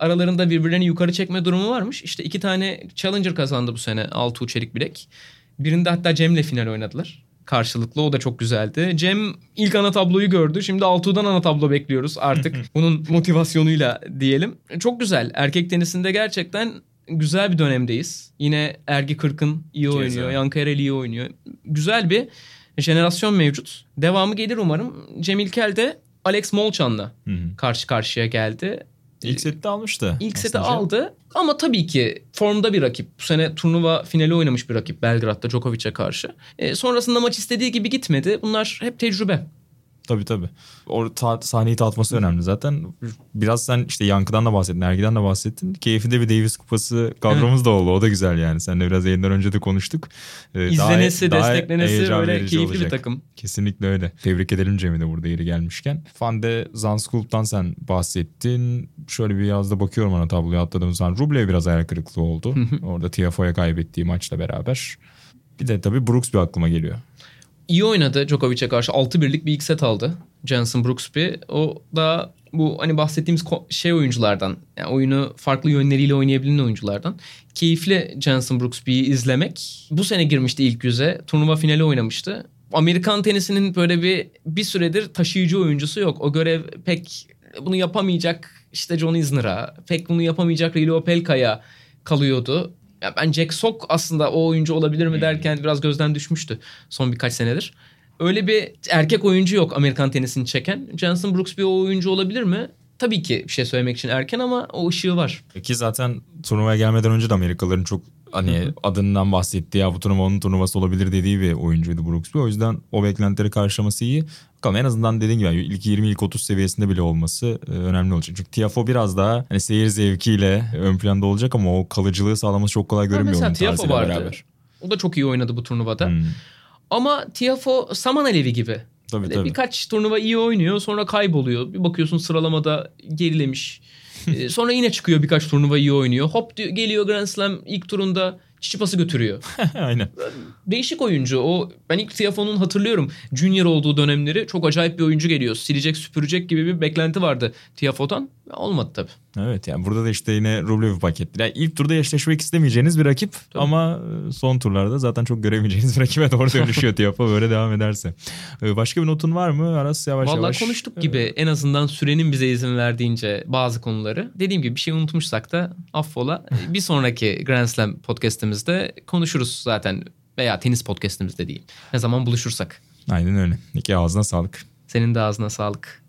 aralarında birbirlerini yukarı çekme durumu varmış. İşte iki tane Challenger kazandı bu sene Altuğ Çelik Bilek. Birinde hatta Cem'le final oynadılar. Karşılıklı o da çok güzeldi. Cem ilk ana tabloyu gördü. Şimdi Altuğ'dan ana tablo bekliyoruz artık. Bunun motivasyonuyla diyelim. Çok güzel. Erkek tenisinde gerçekten güzel bir dönemdeyiz. Yine Ergi Kırkın iyi Keza. oynuyor. Yankı Erel iyi oynuyor. Güzel bir jenerasyon mevcut. Devamı gelir umarım. Cemil Kel de Alex Molchan'la karşı karşıya geldi. İlk sette almıştı. İlk seti aldı ama tabii ki formda bir rakip. Bu sene turnuva finali oynamış bir rakip Belgrad'da Djokovic'e karşı. E, sonrasında maç istediği gibi gitmedi. Bunlar hep tecrübe. Tabii tabii. O ta- sahneyi tatması önemli zaten. Biraz sen işte Yankı'dan da bahsettin, Ergi'den de bahsettin. Keyifli bir Davis Kupası kadromuz da oldu. O da güzel yani. Sen de biraz yayından önce de konuştuk. Ee, İzlenesi, daha, desteklenesi daha böyle keyifli olacak. bir takım. Kesinlikle öyle. Tebrik edelim Cem'i de burada yeri gelmişken. Fande Zanskulp'tan sen bahsettin. Şöyle bir yazda bakıyorum ana tabloya atladığım zaman. Rublev biraz ayar kırıklığı oldu. Orada Tiafoe'ya kaybettiği maçla beraber. Bir de tabii Brooks bir aklıma geliyor iyi oynadı Djokovic'e karşı. 6-1'lik bir ilk set aldı. Jensen Brooksby. O da bu hani bahsettiğimiz şey oyunculardan. Yani oyunu farklı yönleriyle oynayabilen oyunculardan. Keyifli Jensen Brooksby'yi izlemek. Bu sene girmişti ilk yüze. Turnuva finali oynamıştı. Amerikan tenisinin böyle bir bir süredir taşıyıcı oyuncusu yok. O görev pek bunu yapamayacak işte John Isner'a, pek bunu yapamayacak Rilo Opelka'ya kalıyordu. Ya ben Jack Sock aslında o oyuncu olabilir mi derken biraz gözden düşmüştü son birkaç senedir. Öyle bir erkek oyuncu yok Amerikan tenisini çeken. Jensen Brooks bir oyuncu olabilir mi? Tabii ki bir şey söylemek için erken ama o ışığı var. Ki zaten turnuvaya gelmeden önce de Amerikalıların çok hani Hı-hı. adından bahsettiği ya bu turnuva onun turnuvası olabilir dediği bir oyuncuydu Brooksby. O yüzden o beklentileri karşılaması iyi. Bakalım en azından dediğin gibi yani ilk 20 ilk 30 seviyesinde bile olması e, önemli olacak. Çünkü Tiafo biraz daha hani seyir zevkiyle ön planda olacak ama o kalıcılığı sağlaması çok kolay görünmüyor onun Tiafo vardı. beraber. O da çok iyi oynadı bu turnuvada. Hmm. Ama Tiafo saman alevi gibi. Tabii, tabii. Birkaç turnuva iyi oynuyor sonra kayboluyor. Bir bakıyorsun sıralamada gerilemiş. ee, sonra yine çıkıyor birkaç turnuva iyi oynuyor. Hop diyor, geliyor Grand Slam ilk turunda Çiçipas'ı götürüyor. Aynen. Değişik oyuncu. O ben ilk Tiafoe'nun hatırlıyorum. Junior olduğu dönemleri çok acayip bir oyuncu geliyor. Silecek, süpürecek gibi bir beklenti vardı Tiafoe'dan. Olmadı tabii. Evet yani burada da işte yine Rublev paketli. Yani ilk turda eşleşmek istemeyeceğiniz bir rakip tabii. ama e, son turlarda zaten çok göremeyeceğiniz bir rakibe doğru dönüşüyor Tiafoe böyle devam ederse. E, başka bir notun var mı? Aras yavaş Vallahi yavaş. Valla konuştuk gibi en azından sürenin bize izin verdiğince bazı konuları. Dediğim gibi bir şey unutmuşsak da affola. bir sonraki Grand Slam podcastimizde konuşuruz zaten veya tenis podcastimizde değil. Ne zaman buluşursak. Aynen öyle. İki ağzına sağlık. Senin de ağzına sağlık.